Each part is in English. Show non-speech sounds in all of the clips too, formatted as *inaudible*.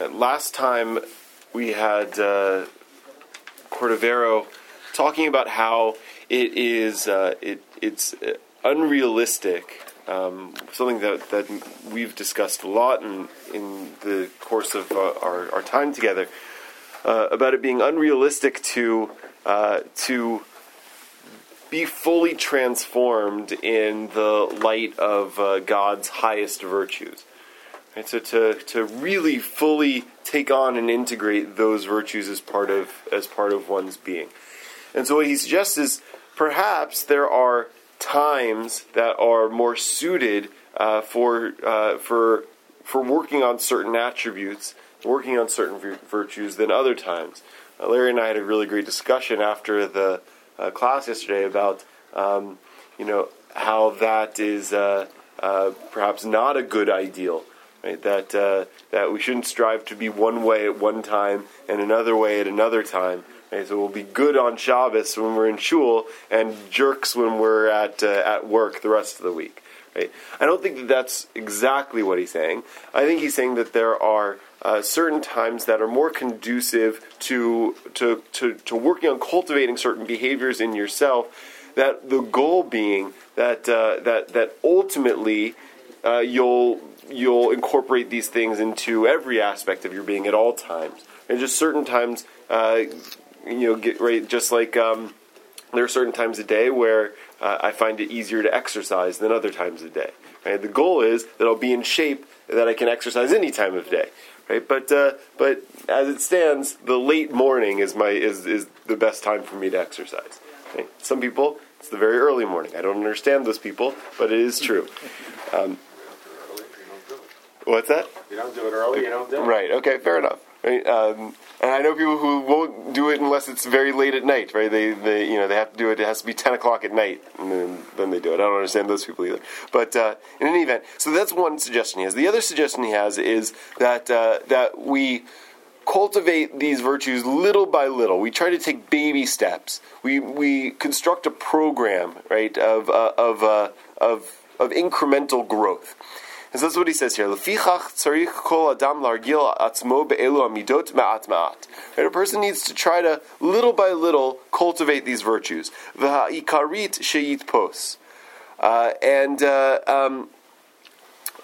Uh, last time we had uh, Cordovero talking about how it is uh, it, it's uh, unrealistic. Um, something that, that we've discussed a lot in, in the course of uh, our, our time together uh, about it being unrealistic to to be fully transformed in the light of God's highest virtues. And so to, to really fully take on and integrate those virtues as part of as part of one's being. And so what he suggests is perhaps there are times that are more suited uh, for uh, for for working on certain attributes, working on certain virtues than other times. Uh, Larry and I had a really great discussion after the uh, class yesterday about um, you know how that is uh, uh, perhaps not a good ideal. Right? That uh, that we shouldn't strive to be one way at one time and another way at another time. Right? So we'll be good on Shabbos when we're in shul and jerks when we're at uh, at work the rest of the week. Right? I don't think that that's exactly what he's saying. I think he's saying that there are uh, certain times that are more conducive to, to, to, to, working on cultivating certain behaviors in yourself. That the goal being that uh, that that ultimately uh, you'll you'll incorporate these things into every aspect of your being at all times, and just certain times, uh, you know, get right. Just like um, there are certain times a day where uh, I find it easier to exercise than other times a day. Right? The goal is that I'll be in shape that I can exercise any time of day right? But uh, but as it stands, the late morning is my is is the best time for me to exercise. Okay? Some people it's the very early morning. I don't understand those people, but it is true. Um, what's that? You don't do it early. You don't do it. Right. Okay. Fair enough. Right? Um, and I know people who won't do it unless it's very late at night, right? They, they, you know, they have to do it. It has to be ten o'clock at night, and then, then they do it. I don't understand those people either. But uh, in any event, so that's one suggestion he has. The other suggestion he has is that uh, that we cultivate these virtues little by little. We try to take baby steps. We we construct a program, right, of uh, of uh, of of incremental growth. And so that's what he says here. tzarich kol adam largil atzmo be'elu amidot ma'at ma'at. A person needs to try to, little by little, cultivate these virtues. V'ha'ikarit sheyit pos. Uh, and uh, um,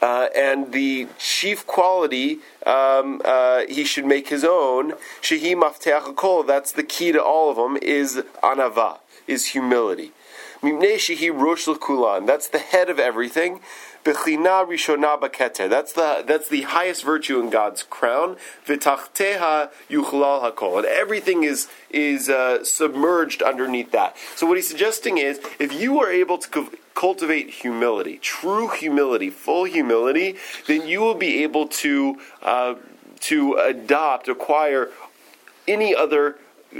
uh, and the chief quality um, uh, he should make his own. Shehi mafteach kol. That's the key to all of them. Is anava. Is humility. Mimnei shehi rosh kulan. That's the head of everything. Bechina rishona. That's the that's the highest virtue in God's crown. V'tachteha yuchlal hakol, and everything is is uh, submerged underneath that. So what he's suggesting is, if you are able to cultivate humility, true humility, full humility, then you will be able to uh, to adopt, acquire any other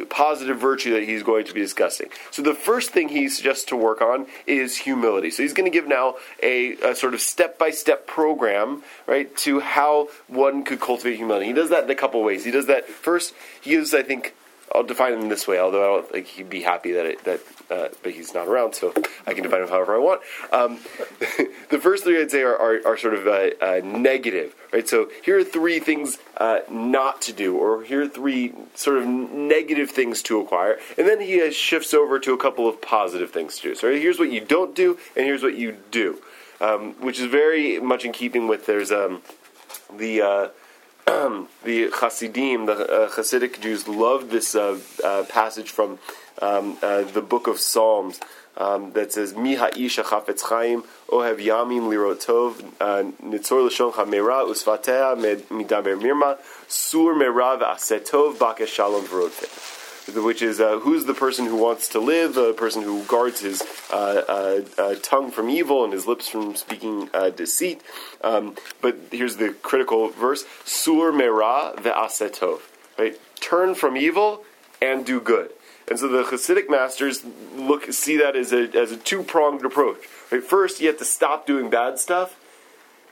positive virtue that he's going to be discussing. So the first thing he suggests to work on is humility. So he's going to give now a, a sort of step by step program, right, to how one could cultivate humility. He does that in a couple ways. He does that first. He gives, I think, I'll define him this way, although I don't think he'd be happy that it, that, uh, but he's not around, so I can define him however I want. Um, *laughs* the first three I'd say are, are, are sort of uh, uh, negative, right? So here are three things uh, not to do, or here are three sort of negative things to acquire, and then he uh, shifts over to a couple of positive things to do. So here's what you don't do, and here's what you do, um, which is very much in keeping with there's um, the uh, *clears throat* the Hasidim, the uh, Hasidic Jews, loved this uh, uh, passage from um, uh, the book of Psalms um, that says, "Mi ha'isha chafetz chaim ohev yamin lirot tov uh, nitzor l'shon chamera usvatea midaber mirma sur mera v'asetov bakesh shalom v'rodfeh." Which is uh, who's the person who wants to live, the person who guards his uh, uh, uh tongue from evil and his lips from speaking uh, deceit. Um, but here's the critical verse: Sur mera ve'asetov. Right, turn from evil and do good. And so the Hasidic masters look see that as a as a two pronged approach. Right, first you have to stop doing bad stuff.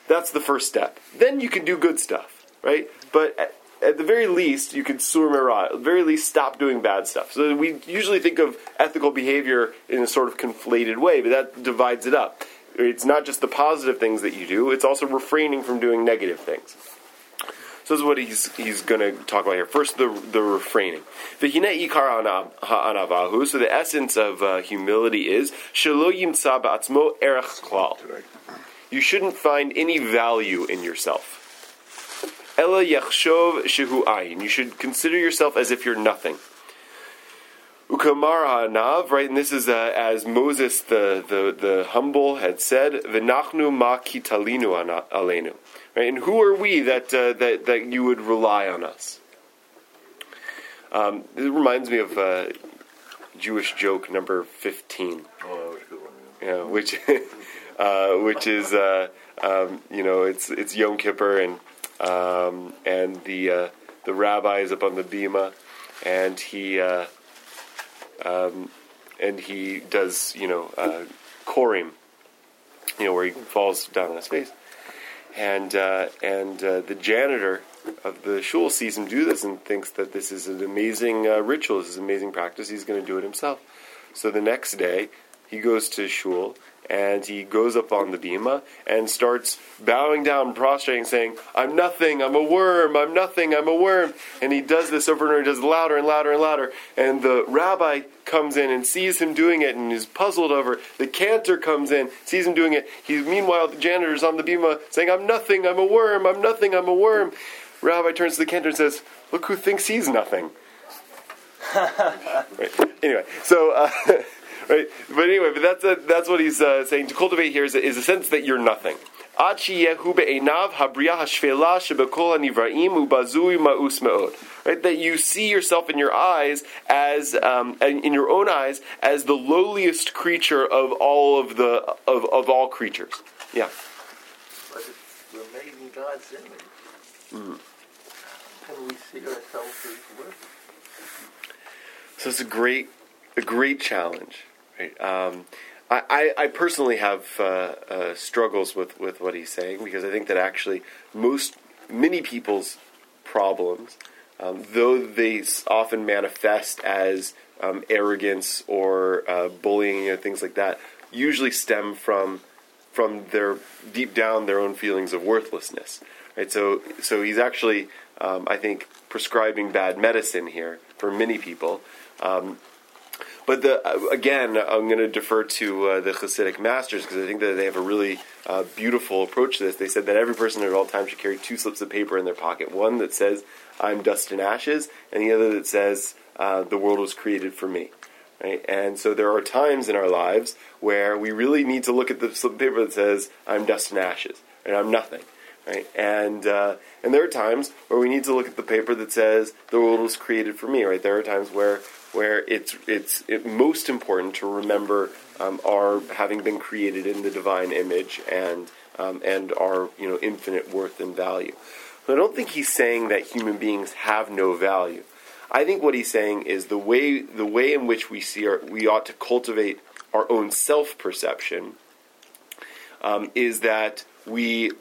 That's the first step. Then you can do good stuff. Right, but at the very least, you can sur merat. At the very least, stop doing bad stuff. So we usually think of ethical behavior in a sort of conflated way, but that divides it up. It's not just the positive things that you do; it's also refraining from doing negative things. So this is what he's he's going to talk about here. First, the the refraining. V'hine ikar ha'anavahu. So the essence of uh, humility is shelo yimtza ba'atzmo erech klal. You shouldn't find any value in yourself. Ella yachshov shehu ayin. You should consider yourself as if you're nothing. Ukamar ha'anav, right, and this is uh, as Moses, the, the, the humble, had said, "V'nachnu ma kitalinu alenu." Right, and who are we that uh, that that you would rely on us? Um, it reminds me of uh, Jewish joke number fifteen. Oh, that was a good one. Yeah, which *laughs* uh, which is uh, um, you know it's it's Yom Kippur and um, and the uh, the rabbi is up on the bima and he uh, um, and he does you know uh, korim, you know where he falls down on his face, and uh, and uh, the janitor of the shul sees him do this and thinks that this is an amazing uh, ritual, this is an amazing practice. He's going to do it himself. So the next day, he goes to shul and he goes up on the bima and starts bowing down, prostrating, saying, "I'm nothing. I'm a worm. I'm nothing. I'm a worm." And he does this over and over. Does louder and louder and louder. And the rabbi comes in and sees him doing it and is puzzled over. it. The cantor comes in, sees him doing it. He's meanwhile the janitor's on the bima saying, "I'm nothing. I'm a worm. I'm nothing. I'm a worm." Rabbi turns to the cantor and says, "Look who thinks he's nothing." *laughs* right. Anyway, so. Uh, *laughs* *laughs* right? But anyway, but that's a, that's what he's uh, saying. To cultivate here is a, is a sense that you're nothing. Right, that you see yourself in your eyes as um, in your own eyes as the lowliest creature of all of the of, of all creatures. Yeah. But it's, we're made in God's image. Mm. Can we see ourselves as worth? So it's a great a great challenge. Um, I, I, personally have uh, uh, struggles with, with what he's saying because I think that actually most many people's problems, um, though they often manifest as um, arrogance or uh, bullying and things like that, usually stem from from their deep down their own feelings of worthlessness. Right. So so he's actually um, I think prescribing bad medicine here for many people. But the, uh, again, I'm going to defer to uh, the Hasidic masters because I think that they have a really uh, beautiful approach to this. They said that every person at all times should carry two slips of paper in their pocket one that says, I'm dust and ashes, and the other that says, uh, the world was created for me. Right? And so there are times in our lives where we really need to look at the slip of paper that says, I'm dust and ashes, and I'm nothing. Right? And uh, and there are times where we need to look at the paper that says the world was created for me. Right? There are times where where it's it's it most important to remember um, our having been created in the divine image and um, and our you know infinite worth and value. But I don't think he's saying that human beings have no value. I think what he's saying is the way the way in which we see our, we ought to cultivate our own self perception um, is that we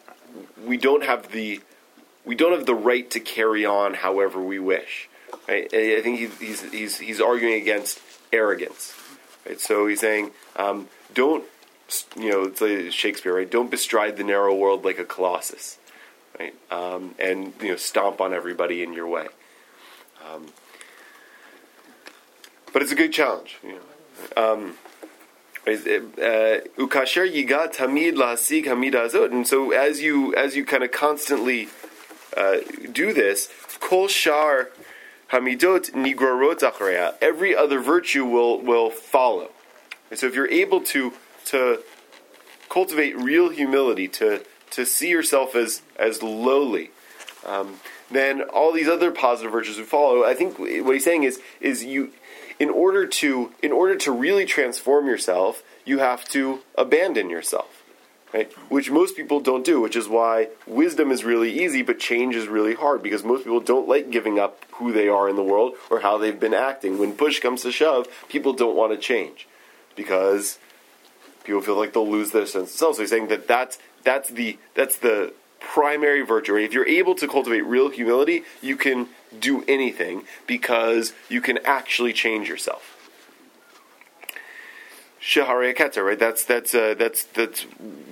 we don't have the we don't have the right to carry on however we wish. Right? I think he's, he's, he's arguing against arrogance. Right? So he's saying, um, don't, you know, it's like Shakespeare, right? Don't bestride the narrow world like a colossus, right? Um, and, you know, stomp on everybody in your way. Um, but it's a good challenge, you know. Um, ukasher yigat tamid lahasig hamida azot, and so as you as you kind of constantly uh, do this, kol shar hamidot nigrorot acharya. Every other virtue will will follow. And so if you're able to to cultivate real humility, to to see yourself as as lowly, um, then all these other positive virtues would follow. I think what he's saying is is you in order to in order to really transform yourself, you have to abandon yourself. Right? Which most people don't do, which is why wisdom is really easy, but change is really hard because most people don't like giving up who they are in the world or how they've been acting. When push comes to shove, people don't want to change because people feel like they'll lose their sense of self. So he's saying that that's that's the that's the primary virtue. Right? If you're able to cultivate real humility, you can do anything because you can actually change yourself. Shahari Keter, right? That's that's uh, that's that's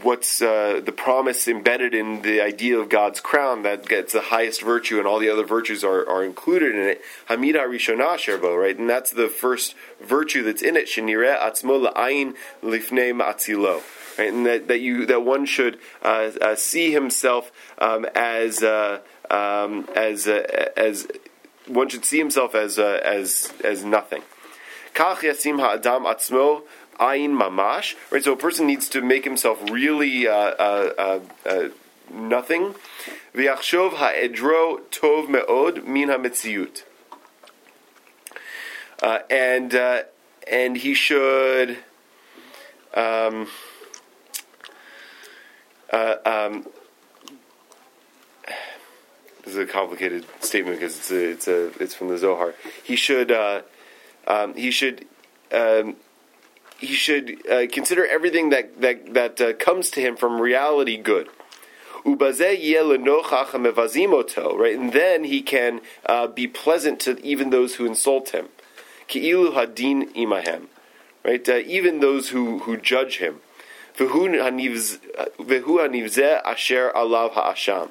what's uh, the promise embedded in the idea of God's crown that gets the highest virtue, and all the other virtues are, are included in it. Hamida Rishonah Sherbo, right? And that's the first virtue that's in it. Shenire Atzmo La'ayin Lifnei Ma'atzilo. Right, and that, that you that one should uh, uh, see himself um, as uh, um, as uh, as one should see himself as uh, as as nothing. Kach yasim ha'adam atzmo ayin mamash. Right, so a person needs to make himself really uh, nothing. V'yachshov ha'edro tov me'od min. Uh, and uh, and he should. Um, uh, um, is a complicated statement because it's a, it's a it's from the Zohar. He should uh, um, he should um, he should uh, consider everything that that that uh, comes to him from reality good. Right, and then he can uh, be pleasant to even those who insult him. Ki'ilu hadin imahem, right? Uh, even those who who judge him. Asher alav ha'asham.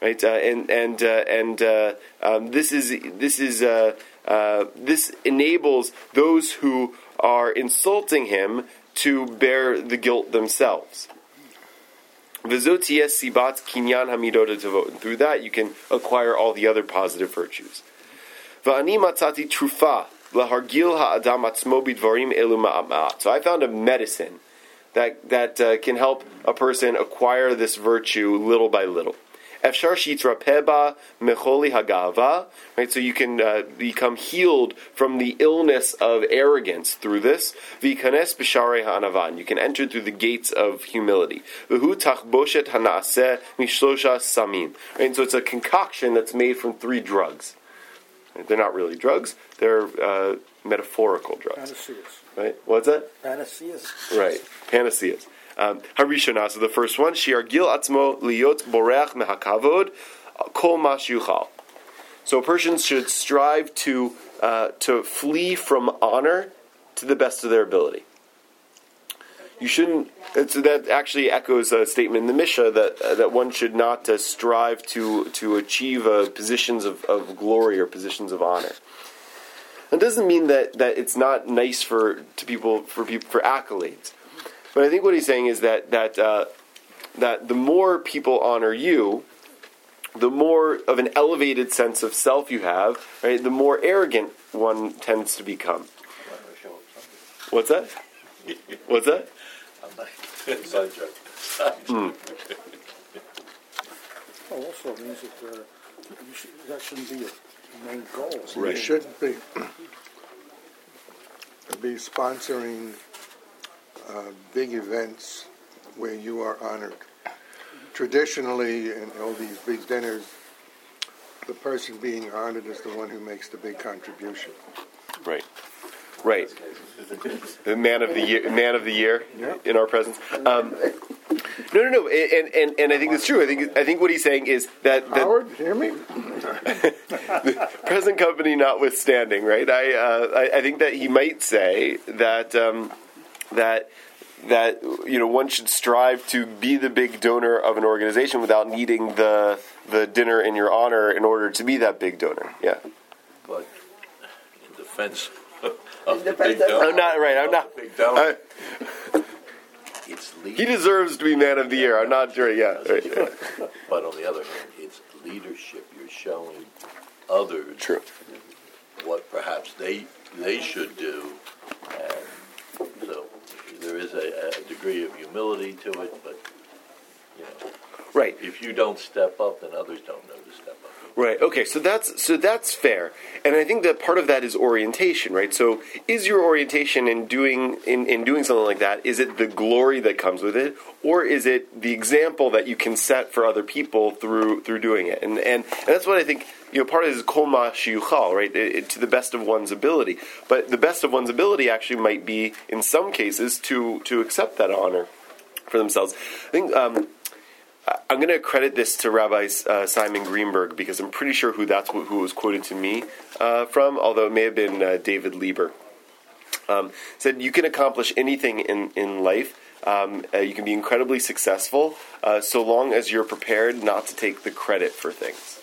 Right, uh, and and uh, and uh, um, this is this is uh, uh, this enables those who are insulting him to bear the guilt themselves. Through that, you can acquire all the other positive virtues. So I found a medicine that that uh, can help a person acquire this virtue little by little. Efshar shitra peba mecholi hagava, right? So you can uh, become healed from the illness of arrogance through this. Vikanes b'sharei Hanavan. You can enter through the gates of humility. V'hu tachboshet hanaseh mishlosha samim. Right? So it's a concoction that's made from three drugs. They're not really drugs; they're uh, metaphorical drugs. Panaceas. Right? What's that? Panaceas. Right, panaceas. Um, Harishona, so the first one, Shiar Gil Atzmo Liot Boreach Mehakavod Kol Mash Yuchal. So a person should strive to uh, to flee from honor to the best of their ability. You shouldn't. That actually echoes a statement in the Mishnah that uh, that one should not uh, strive to to achieve uh, positions of, of glory or positions of honor. That doesn't mean that, that it's not nice for to people for people for accolades. But I think what he's saying is that that uh, that the more people honor you, the more of an elevated sense of self you have, right? The more arrogant one tends to become. What's that? What's that? Side joke. Oh, also means that uh, you should, that shouldn't be your main goal. Right. You shouldn't be be sponsoring uh, big events where you are honored. Traditionally, in all these big dinners, the person being honored is the one who makes the big contribution. Right. Right. The man of the year, man of the year in our presence. Um, no, no, no, and, and and I think it's true. I think I think what he's saying is that, that Howard, hear me? *laughs* present company notwithstanding, right? I, uh, I I think that he might say that um, that that you know one should strive to be the big donor of an organization without needing the the dinner in your honor in order to be that big donor. Yeah, But in defense of the big donor, I'm not right. I'm not. big donor, I, it's he deserves to be man of the year. I'm not sure. Yeah, right, yeah. But on the other hand, it's leadership. You're showing others true. what perhaps they they should do, and so there is a, a degree of humility to it. But you know, Right. if you don't step up, then others don't know to step up. Right. Okay. So that's so that's fair, and I think that part of that is orientation, right? So, is your orientation in doing in, in doing something like that? Is it the glory that comes with it, or is it the example that you can set for other people through through doing it? And and, and that's what I think. You know, part of this is kolma shiyuchal, right? It- it- to the best of one's ability, but the best of one's ability actually might be, in some cases, to to accept that honor for themselves. I think. Um, I'm going to credit this to Rabbi uh, Simon Greenberg because I'm pretty sure who that's who, who was quoted to me uh, from, although it may have been uh, David Lieber. um, said you can accomplish anything in in life. Um, uh, you can be incredibly successful uh, so long as you're prepared not to take the credit for things.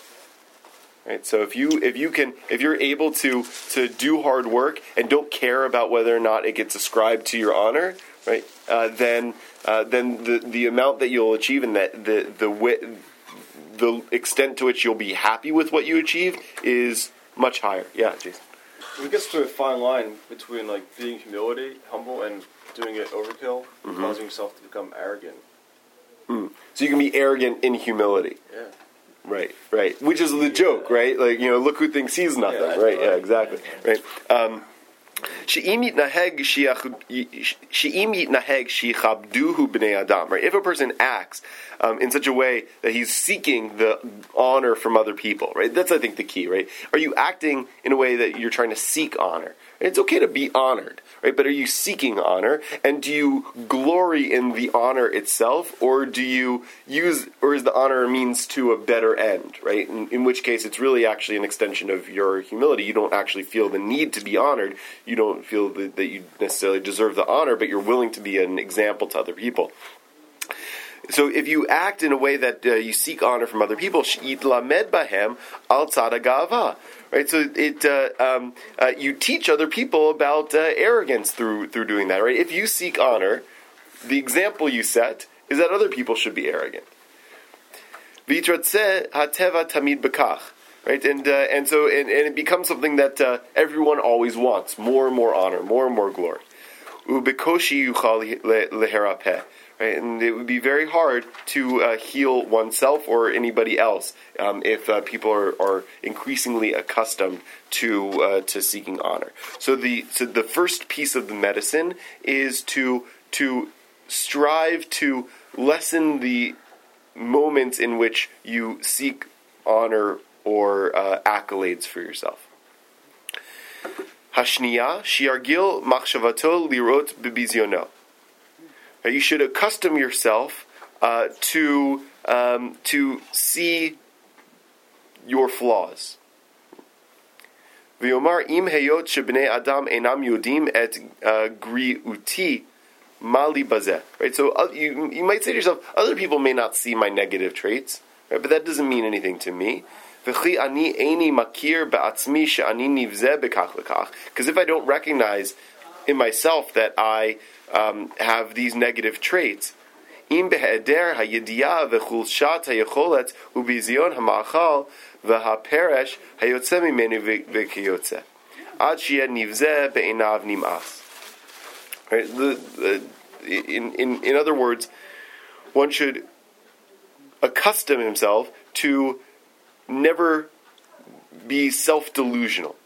Right. So if you if you can if you're able to to do hard work and don't care about whether or not it gets ascribed to your honor, right? Uh, then uh, then the the amount that you'll achieve and that the the wi- the extent to which you'll be happy with what you achieve is much higher. Yeah, Jason. It gets to a fine line between like being humility, humble, and doing it overkill, Mm-hmm. causing yourself to become arrogant. So you can be arrogant in humility. Yeah. Right, right. Which is the joke, right? Like, you know, look who thinks he's nothing, Yeah, right? Yeah, exactly. Right. Um, she'im yitnaheg shiach- she'im yitnaheg shichabduhu b'nei adam. Right. If a person acts um, in such a way that he's seeking the honor from other people, right? That's I think the key, right? Are you acting in a way that you're trying to seek honor? It's okay to be honored, right? But are you seeking honor, and do you glory in the honor itself, or do you use, or is the honor a means to a better end, right? In, in which case, it's really actually an extension of your humility. You don't actually feel the need to be honored. You don't feel that, that you necessarily deserve the honor, but you're willing to be an example to other people. So if you act in a way that uh, you seek honor from other people, lamed bahem al gava, right? So it uh, um, uh, you teach other people about uh, arrogance through through doing that, right? If you seek honor, the example you set is that other people should be arrogant. Hateva tamid bekach. Right, and uh, and so and, and it becomes something that uh, everyone always wants: more and more honor, more and more glory. Leherapeh. Right, and it would be very hard to uh, heal oneself or anybody else um, if uh, people are, are increasingly accustomed to uh, to seeking honor. So the so the first piece of the medicine is to to strive to lessen the moments in which you seek honor or uh, accolades for yourself. Hashniya shiargil machshavato lirot bibiziono. You should accustom yourself uh, to um, to see your flaws. V'yomar im heyot shebnei adam enam yodim et uh, griuti mali. Right. So uh, you you might say to yourself, other people may not see my negative traits, right? But that doesn't mean anything to me. Because if I don't recognize in myself that I um, have these negative traits, im beheder hayediya v'chulshat hayacholet ubizion hamachal v'haperesh hayotze mimenu v'kiyotze ad sheyeh nivzeh be'enav nim'as. Right? In, in, in other words, one should accustom himself to never be self-delusional,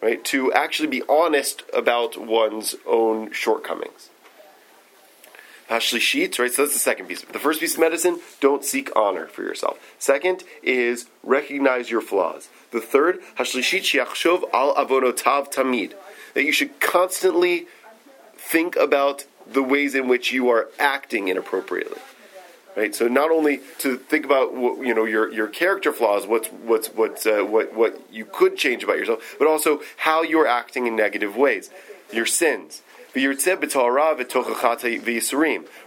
right? To actually be honest about one's own shortcomings. Hashlishit, right? So that's the second piece. The first piece of medicine, don't seek honor for yourself. Second is recognize your flaws. The third, Hashlishit shiachshov al avonotav tamid. That you should constantly think about the ways in which you are acting inappropriately. Right. So not only to think about what, you know your your character flaws, what's what's what's uh, what what you could change about yourself, but also how you're acting in negative ways, your sins.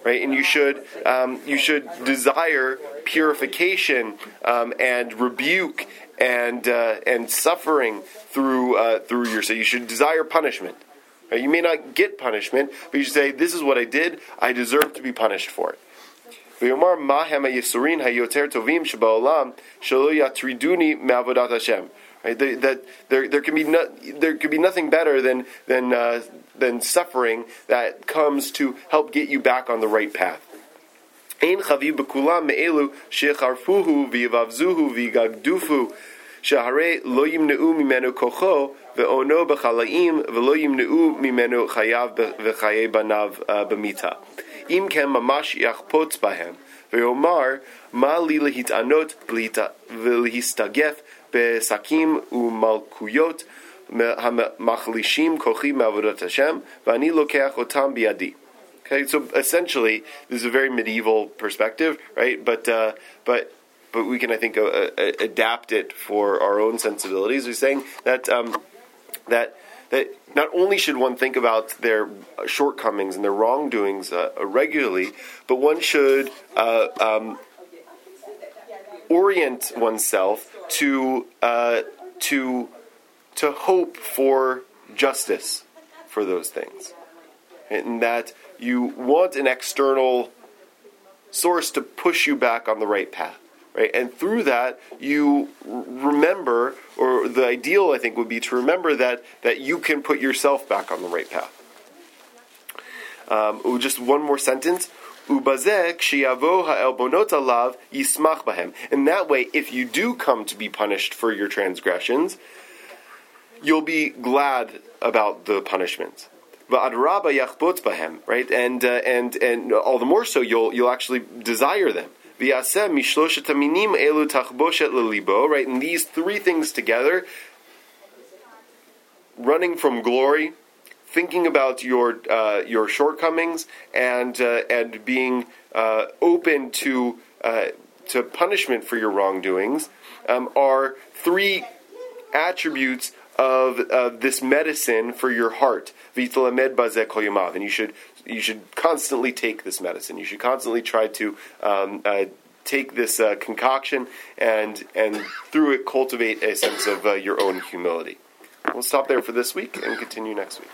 Right, and you should um, you should desire purification um, and rebuke and uh, and suffering through uh, through your sin. You should desire punishment. Right? You may not get punishment, but you should say, "This is what I did. I deserve to be punished for it." Right? Right? That there, there can be no, there could be nothing better than than uh, than suffering that comes to help get you back on the right path. Okay, so essentially, this is a very medieval perspective, right? But uh, but but we can, I think, uh, uh, adapt it for our own sensibilities. We're saying that um, that that not only should one think about their shortcomings and their wrongdoings uh, regularly, but one should uh, um, orient oneself to uh, to to hope for justice for those things, and that you want an external source to push you back on the right path. Right? And through that, you remember, or the ideal, I think, would be to remember that, that you can put yourself back on the right path. Um, just one more sentence. And that way, if you do come to be punished for your transgressions, you'll be glad about the punishment. Right? And uh, and and all the more so, you'll you'll actually desire them. Right? And these three things together, running from glory, thinking about your uh, your shortcomings, and uh, and being uh, open to uh, to punishment for your wrongdoings, um, are three attributes of uh, this medicine for your heart. And you should you should constantly take this medicine. You should constantly try to um, uh, take this concoction and and through it cultivate a sense of your own humility. We'll stop there for this week and continue next week.